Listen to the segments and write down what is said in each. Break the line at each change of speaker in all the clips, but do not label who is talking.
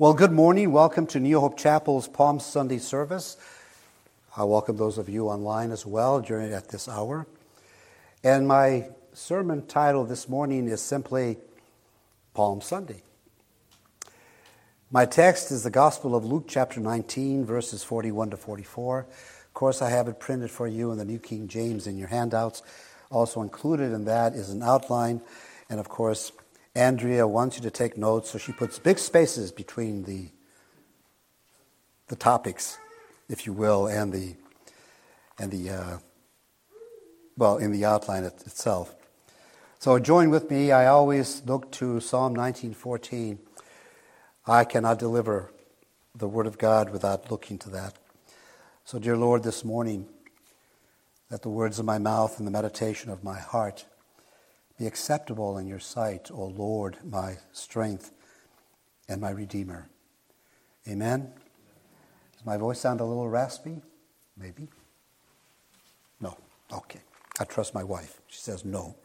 Well, good morning. Welcome to New Hope Chapel's Palm Sunday service. I welcome those of you online as well during at this hour. And my sermon title this morning is simply Palm Sunday. My text is the Gospel of Luke, chapter 19, verses 41 to 44. Of course, I have it printed for you in the New King James in your handouts. Also included in that is an outline, and of course, Andrea wants you to take notes, so she puts big spaces between the, the topics, if you will, and the, and the uh, well, in the outline it, itself. So join with me. I always look to Psalm 19:14. I cannot deliver the word of God without looking to that. So, dear Lord, this morning, let the words of my mouth and the meditation of my heart be acceptable in your sight, O Lord, my strength and my Redeemer. Amen. Does my voice sound a little raspy? Maybe. No. Okay. I trust my wife. She says no.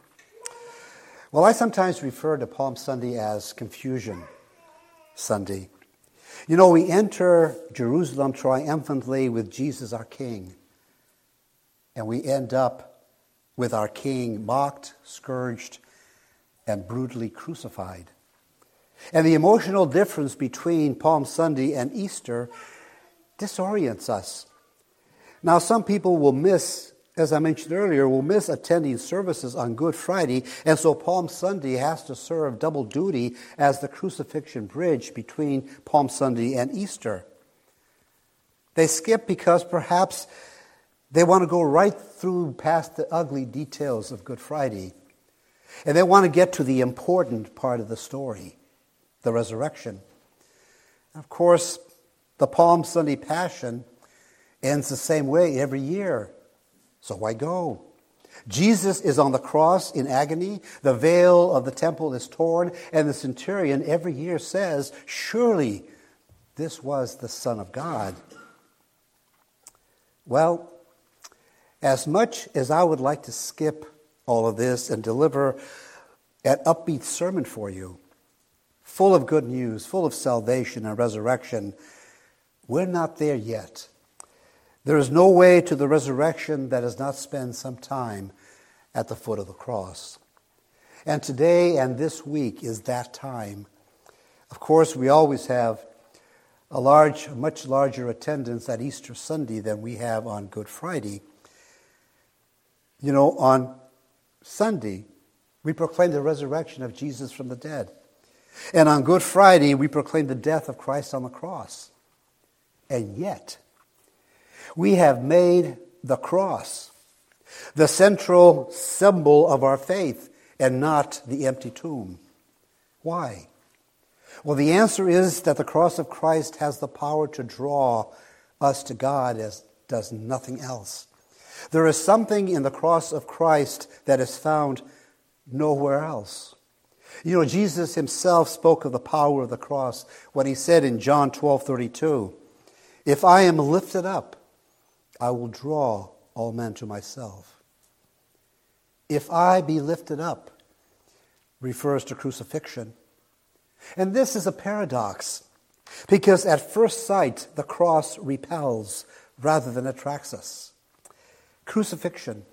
Well, I sometimes refer to Palm Sunday as Confusion Sunday. You know, we enter Jerusalem triumphantly with Jesus our King, and we end up with our King mocked, scourged, and brutally crucified. And the emotional difference between Palm Sunday and Easter disorients us. Now, some people will miss, as I mentioned earlier, will miss attending services on Good Friday, and so Palm Sunday has to serve double duty as the crucifixion bridge between Palm Sunday and Easter. They skip because perhaps they want to go right through past the ugly details of Good Friday. And they want to get to the important part of the story, the resurrection. And Of course, the Palm Sunday Passion ends the same way every year. So why go? Jesus is on the cross in agony. The veil of the temple is torn, and the centurion every year says, Surely this was the Son of God. Well, as much as I would like to skip all of this and deliver an upbeat sermon for you, full of good news, full of salvation and resurrection, we're not there yet. There is no way to the resurrection that does not spend some time at the foot of the cross. And today and this week is that time. Of course, we always have a large, much larger attendance at Easter Sunday than we have on Good Friday. You know, on Sunday, we proclaim the resurrection of Jesus from the dead. And on Good Friday, we proclaim the death of Christ on the cross. And yet, we have made the cross the central symbol of our faith and not the empty tomb. Why? Well, the answer is that the cross of Christ has the power to draw us to God as does nothing else. There is something in the cross of Christ that is found nowhere else. You know, Jesus himself spoke of the power of the cross when he said in John 12 32, If I am lifted up, I will draw all men to myself. If I be lifted up refers to crucifixion. And this is a paradox because at first sight, the cross repels rather than attracts us. Crucifixion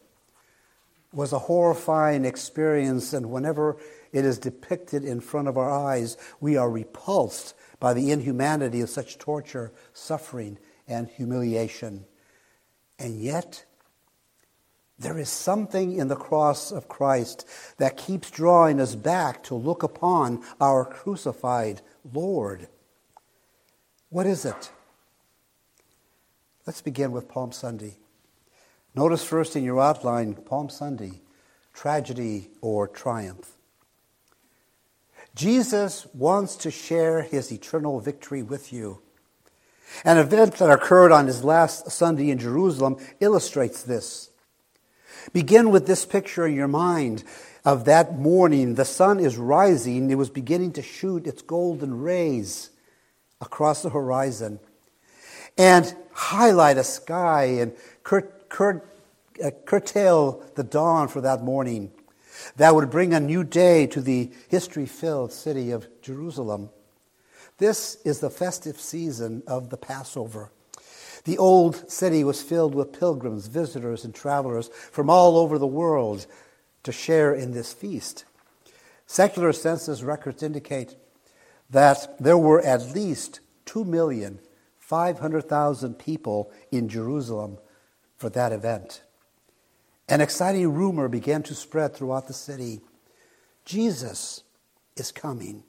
was a horrifying experience, and whenever it is depicted in front of our eyes, we are repulsed by the inhumanity of such torture, suffering, and humiliation. And yet, there is something in the cross of Christ that keeps drawing us back to look upon our crucified Lord. What is it? Let's begin with Palm Sunday. Notice first in your outline Palm Sunday, tragedy or triumph. Jesus wants to share his eternal victory with you. An event that occurred on his last Sunday in Jerusalem illustrates this. Begin with this picture in your mind of that morning. The sun is rising, it was beginning to shoot its golden rays across the horizon and highlight a sky and cur- uh, curtail the dawn for that morning. That would bring a new day to the history filled city of Jerusalem. This is the festive season of the Passover. The old city was filled with pilgrims, visitors, and travelers from all over the world to share in this feast. Secular census records indicate that there were at least 2,500,000 people in Jerusalem for that event. An exciting rumor began to spread throughout the city Jesus is coming.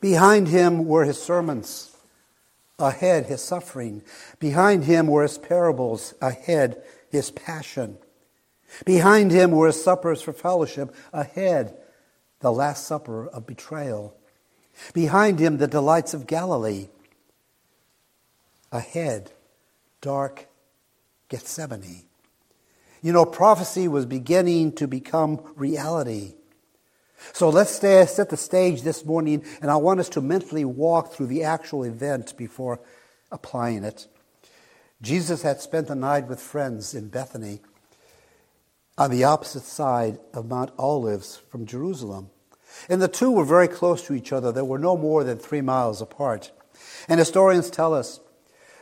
Behind him were his sermons, ahead his suffering. Behind him were his parables, ahead his passion. Behind him were his suppers for fellowship, ahead the Last Supper of betrayal. Behind him, the delights of Galilee. Ahead, dark Gethsemane. You know, prophecy was beginning to become reality. So let's stay, set the stage this morning, and I want us to mentally walk through the actual event before applying it. Jesus had spent the night with friends in Bethany on the opposite side of Mount Olives from Jerusalem. And the two were very close to each other. They were no more than three miles apart. And historians tell us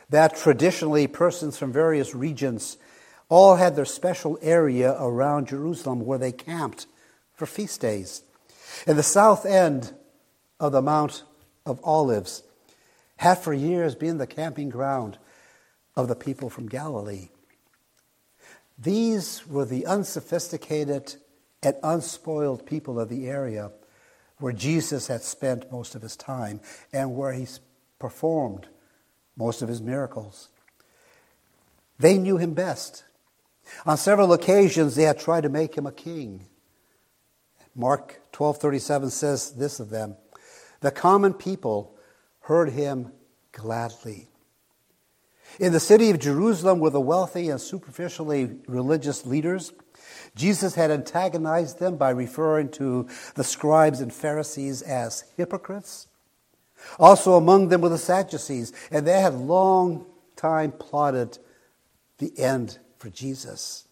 that traditionally persons from various regions all had their special area around Jerusalem where they camped for feast days. In the south end of the Mount of Olives had for years been the camping ground of the people from Galilee. These were the unsophisticated and unspoiled people of the area where Jesus had spent most of his time and where he performed most of his miracles. They knew him best. On several occasions, they had tried to make him a king. Mark 12:37 says this of them: "The common people heard him gladly." In the city of Jerusalem were the wealthy and superficially religious leaders. Jesus had antagonized them by referring to the scribes and Pharisees as hypocrites. Also among them were the Sadducees, and they had long time plotted the end for Jesus.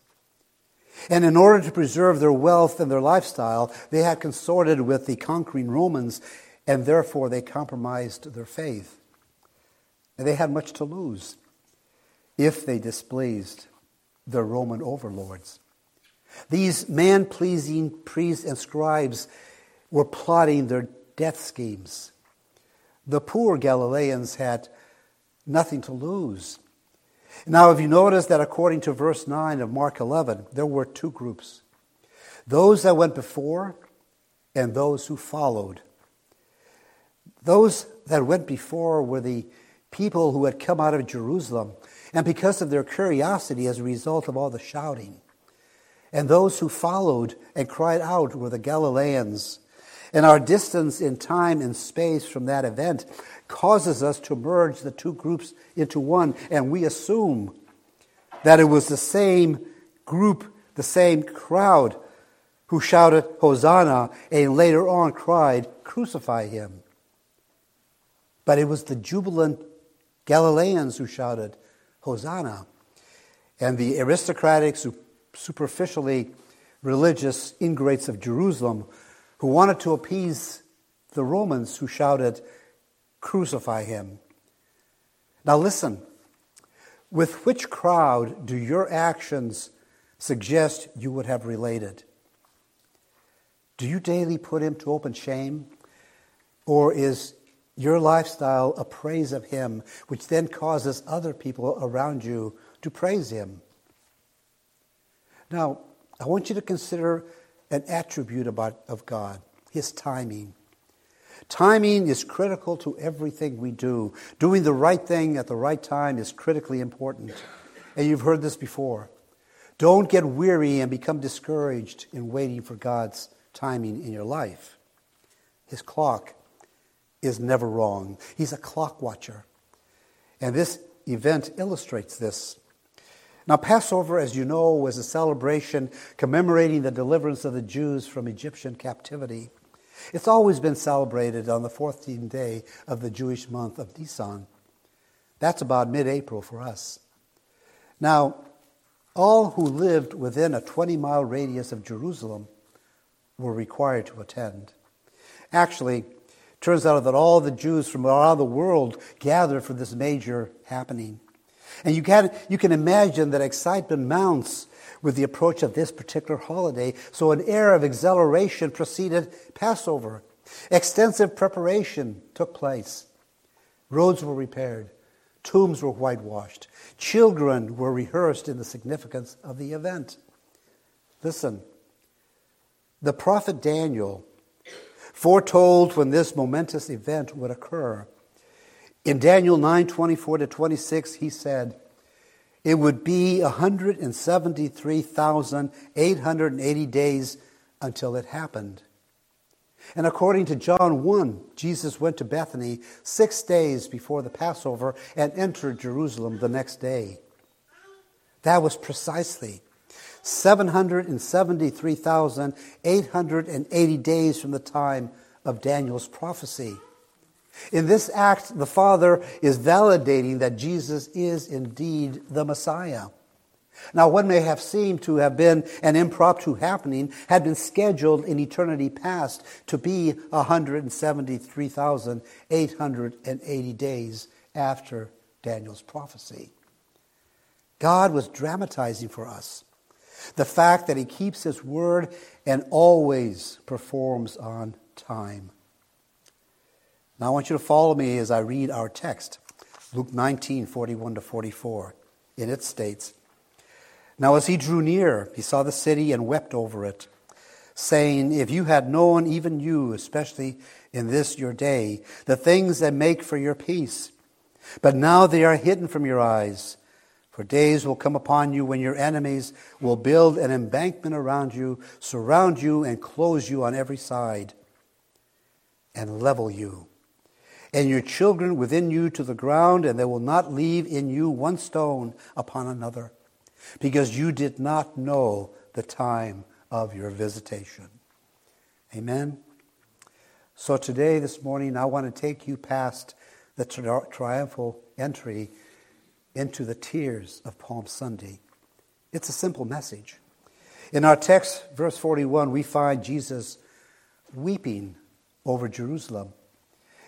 And in order to preserve their wealth and their lifestyle, they had consorted with the conquering Romans, and therefore they compromised their faith. And they had much to lose if they displeased their Roman overlords. These man pleasing priests and scribes were plotting their death schemes. The poor Galileans had nothing to lose. Now, if you notice that according to verse 9 of Mark 11, there were two groups those that went before and those who followed. Those that went before were the people who had come out of Jerusalem, and because of their curiosity as a result of all the shouting. And those who followed and cried out were the Galileans. And our distance in time and space from that event causes us to merge the two groups into one, and we assume that it was the same group, the same crowd who shouted, Hosanna, and later on cried, Crucify him. But it was the jubilant Galileans who shouted, Hosanna. And the aristocratic, superficially religious ingrates of Jerusalem who wanted to appease the Romans who shouted, Crucify him. Now listen, with which crowd do your actions suggest you would have related? Do you daily put him to open shame? Or is your lifestyle a praise of him, which then causes other people around you to praise him? Now, I want you to consider an attribute about, of God, his timing. Timing is critical to everything we do. Doing the right thing at the right time is critically important. And you've heard this before. Don't get weary and become discouraged in waiting for God's timing in your life. His clock is never wrong. He's a clock watcher. And this event illustrates this. Now, Passover, as you know, was a celebration commemorating the deliverance of the Jews from Egyptian captivity. It's always been celebrated on the 14th day of the Jewish month of Nisan. That's about mid April for us. Now, all who lived within a 20 mile radius of Jerusalem were required to attend. Actually, it Turns out that all the Jews from around the world gathered for this major happening. And you can, you can imagine that excitement mounts with the approach of this particular holiday. So an air of exhilaration preceded Passover. Extensive preparation took place. Roads were repaired. Tombs were whitewashed. Children were rehearsed in the significance of the event. Listen, the prophet Daniel foretold when this momentous event would occur. In Daniel 9 24 to 26, he said, It would be 173,880 days until it happened. And according to John 1, Jesus went to Bethany six days before the Passover and entered Jerusalem the next day. That was precisely 773,880 days from the time of Daniel's prophecy. In this act, the Father is validating that Jesus is indeed the Messiah. Now, what may have seemed to have been an impromptu happening had been scheduled in eternity past to be 173,880 days after Daniel's prophecy. God was dramatizing for us the fact that he keeps his word and always performs on time. Now I want you to follow me as I read our text, Luke 19, 41 to 44. In it states, now, as he drew near, he saw the city and wept over it, saying, If you had known, even you, especially in this your day, the things that make for your peace, but now they are hidden from your eyes. For days will come upon you when your enemies will build an embankment around you, surround you, and close you on every side, and level you, and your children within you to the ground, and they will not leave in you one stone upon another because you did not know the time of your visitation. Amen. So today, this morning, I want to take you past the tri- triumphal entry into the tears of Palm Sunday. It's a simple message. In our text, verse 41, we find Jesus weeping over Jerusalem.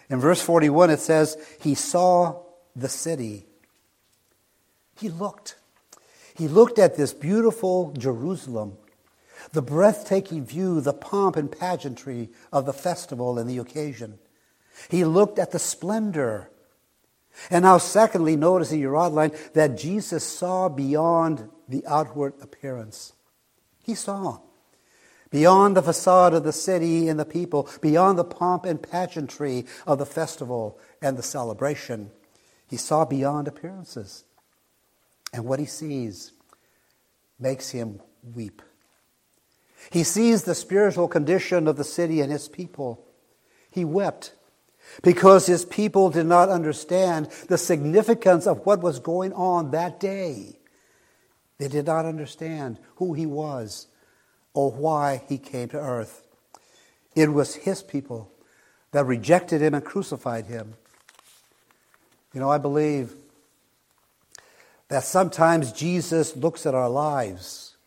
In verse 41, it says, He saw the city. He looked. He looked at this beautiful Jerusalem, the breathtaking view, the pomp and pageantry of the festival and the occasion. He looked at the splendor. And now, secondly, notice in your outline that Jesus saw beyond the outward appearance. He saw beyond the facade of the city and the people, beyond the pomp and pageantry of the festival and the celebration. He saw beyond appearances. And what he sees makes him weep. He sees the spiritual condition of the city and his people. He wept because his people did not understand the significance of what was going on that day. They did not understand who he was or why he came to earth. It was his people that rejected him and crucified him. You know, I believe that sometimes Jesus looks at our lives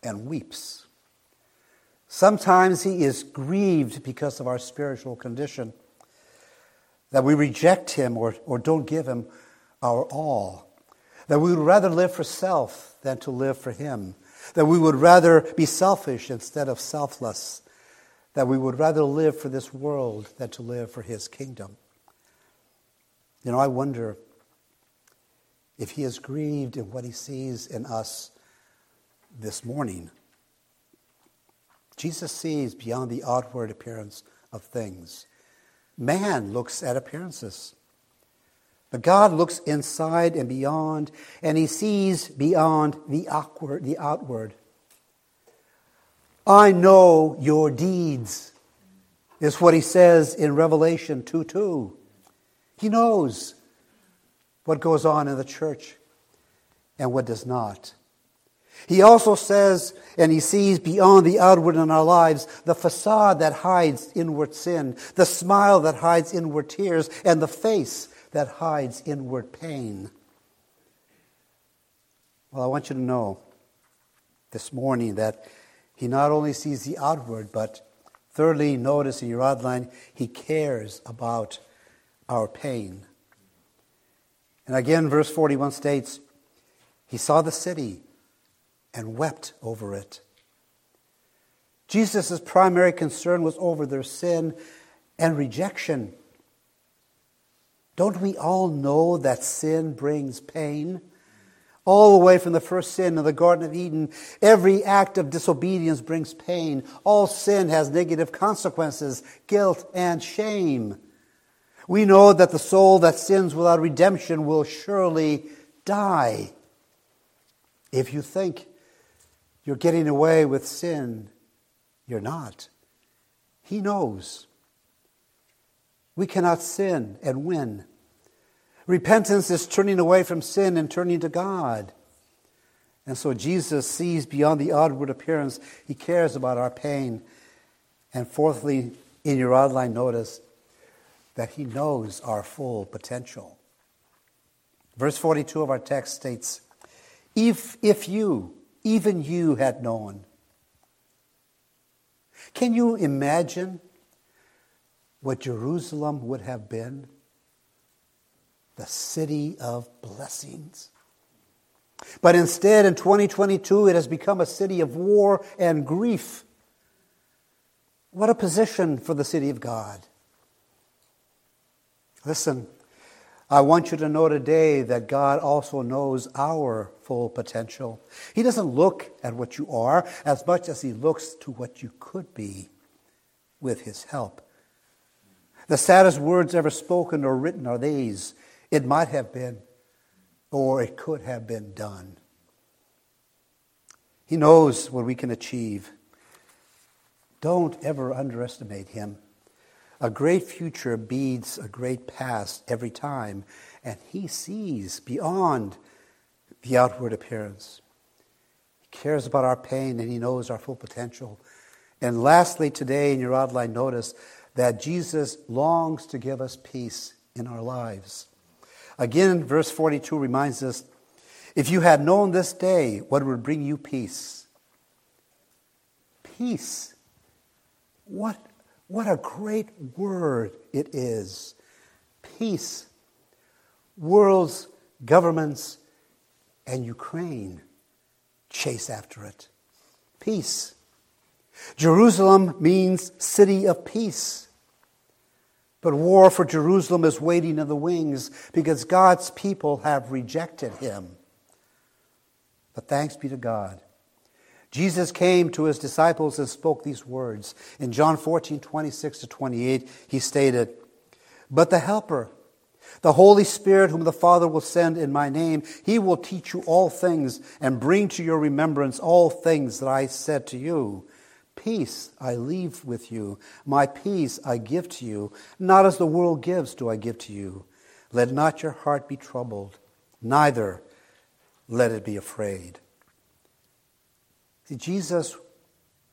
and weeps. Sometimes he is grieved because of our spiritual condition, that we reject him or, or don't give him our all, that we would rather live for self than to live for him, that we would rather be selfish instead of selfless, that we would rather live for this world than to live for his kingdom. You know, I wonder if he is grieved in what he sees in us this morning. Jesus sees beyond the outward appearance of things. Man looks at appearances. But God looks inside and beyond, and he sees beyond the outward. The outward. I know your deeds, is what he says in Revelation 2 2. He knows what goes on in the church and what does not. He also says, and he sees beyond the outward in our lives, the facade that hides inward sin, the smile that hides inward tears, and the face that hides inward pain. Well, I want you to know this morning that he not only sees the outward, but Thirdly, notice in your outline, he cares about our pain. And again, verse 41 states, He saw the city and wept over it. Jesus' primary concern was over their sin and rejection. Don't we all know that sin brings pain? All the way from the first sin in the Garden of Eden, every act of disobedience brings pain. All sin has negative consequences, guilt, and shame. We know that the soul that sins without redemption will surely die. If you think you're getting away with sin, you're not. He knows. We cannot sin and win. Repentance is turning away from sin and turning to God. And so Jesus sees beyond the outward appearance. He cares about our pain. And fourthly, in your outline, notice that He knows our full potential. Verse 42 of our text states, If, if you, even you, had known. Can you imagine what Jerusalem would have been? The city of blessings. But instead, in 2022, it has become a city of war and grief. What a position for the city of God. Listen, I want you to know today that God also knows our full potential. He doesn't look at what you are as much as He looks to what you could be with His help. The saddest words ever spoken or written are these it might have been, or it could have been done. He knows what we can achieve. Don't ever underestimate Him. A great future beats a great past every time, and he sees beyond the outward appearance. He cares about our pain and he knows our full potential. And lastly, today in your outline, notice that Jesus longs to give us peace in our lives. Again, verse 42 reminds us if you had known this day what would bring you peace. Peace. What what a great word it is. Peace. Worlds, governments, and Ukraine chase after it. Peace. Jerusalem means city of peace. But war for Jerusalem is waiting in the wings because God's people have rejected him. But thanks be to God Jesus came to his disciples and spoke these words. In John 14, 26 to 28, he stated, But the Helper, the Holy Spirit, whom the Father will send in my name, he will teach you all things and bring to your remembrance all things that I said to you. Peace I leave with you, my peace I give to you. Not as the world gives do I give to you. Let not your heart be troubled, neither let it be afraid. See, Jesus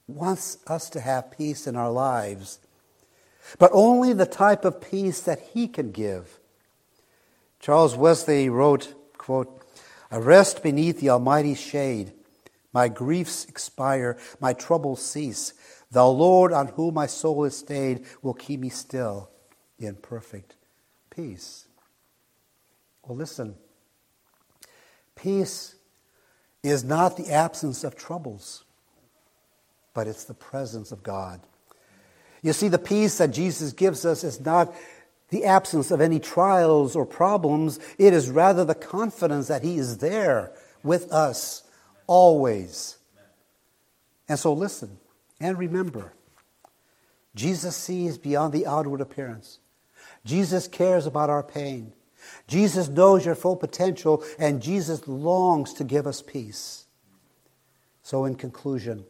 wants us to have peace in our lives, but only the type of peace that he can give. Charles Wesley wrote, quote, I rest beneath the Almighty's shade. My griefs expire, my troubles cease. The Lord, on whom my soul is stayed, will keep me still in perfect peace. Well, listen. Peace is not the absence of troubles, but it's the presence of God. You see, the peace that Jesus gives us is not the absence of any trials or problems, it is rather the confidence that He is there with us always. And so, listen and remember Jesus sees beyond the outward appearance, Jesus cares about our pain. Jesus knows your full potential, and Jesus longs to give us peace. So, in conclusion,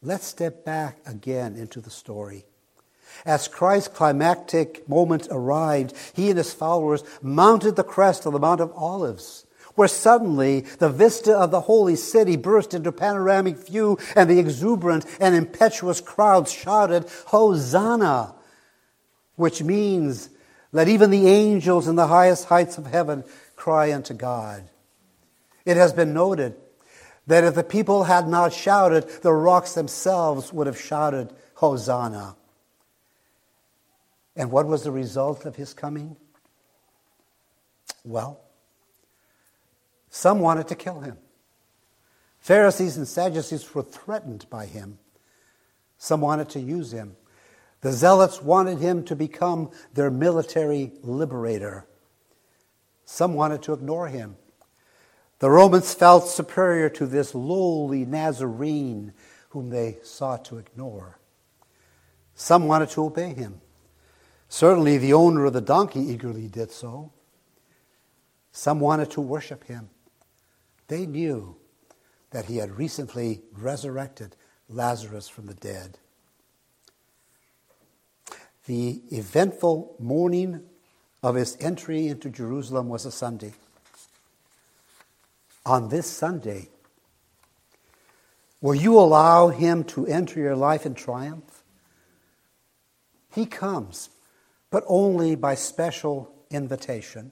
let's step back again into the story. As Christ's climactic moment arrived, he and his followers mounted the crest of the Mount of Olives, where suddenly the vista of the holy city burst into panoramic view, and the exuberant and impetuous crowds shouted, Hosanna! Which means let even the angels in the highest heights of heaven cry unto God. It has been noted that if the people had not shouted, the rocks themselves would have shouted, Hosanna. And what was the result of his coming? Well, some wanted to kill him. Pharisees and Sadducees were threatened by him. Some wanted to use him. The Zealots wanted him to become their military liberator. Some wanted to ignore him. The Romans felt superior to this lowly Nazarene whom they sought to ignore. Some wanted to obey him. Certainly, the owner of the donkey eagerly did so. Some wanted to worship him. They knew that he had recently resurrected Lazarus from the dead. The eventful morning of his entry into Jerusalem was a Sunday. On this Sunday, will you allow him to enter your life in triumph? He comes, but only by special invitation.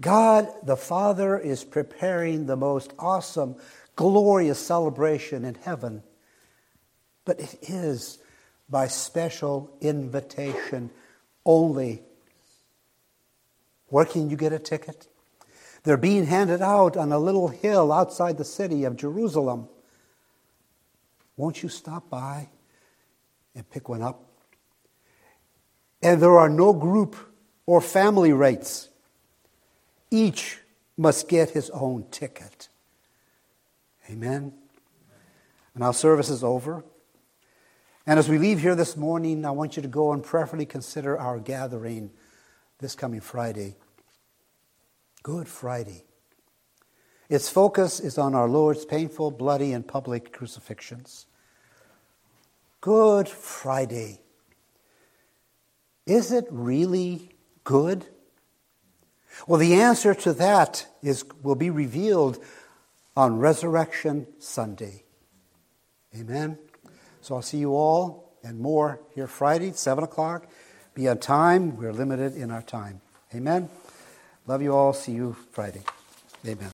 God the Father is preparing the most awesome, glorious celebration in heaven, but it is by special invitation only. Where can you get a ticket? They're being handed out on a little hill outside the city of Jerusalem. Won't you stop by and pick one up? And there are no group or family rates. Each must get his own ticket. Amen. And our service is over. And as we leave here this morning, I want you to go and prayerfully consider our gathering this coming Friday. Good Friday. Its focus is on our Lord's painful, bloody, and public crucifixions. Good Friday. Is it really good? Well, the answer to that is, will be revealed on Resurrection Sunday. Amen. So I'll see you all and more here Friday, 7 o'clock. Be on time. We're limited in our time. Amen. Love you all. See you Friday. Amen.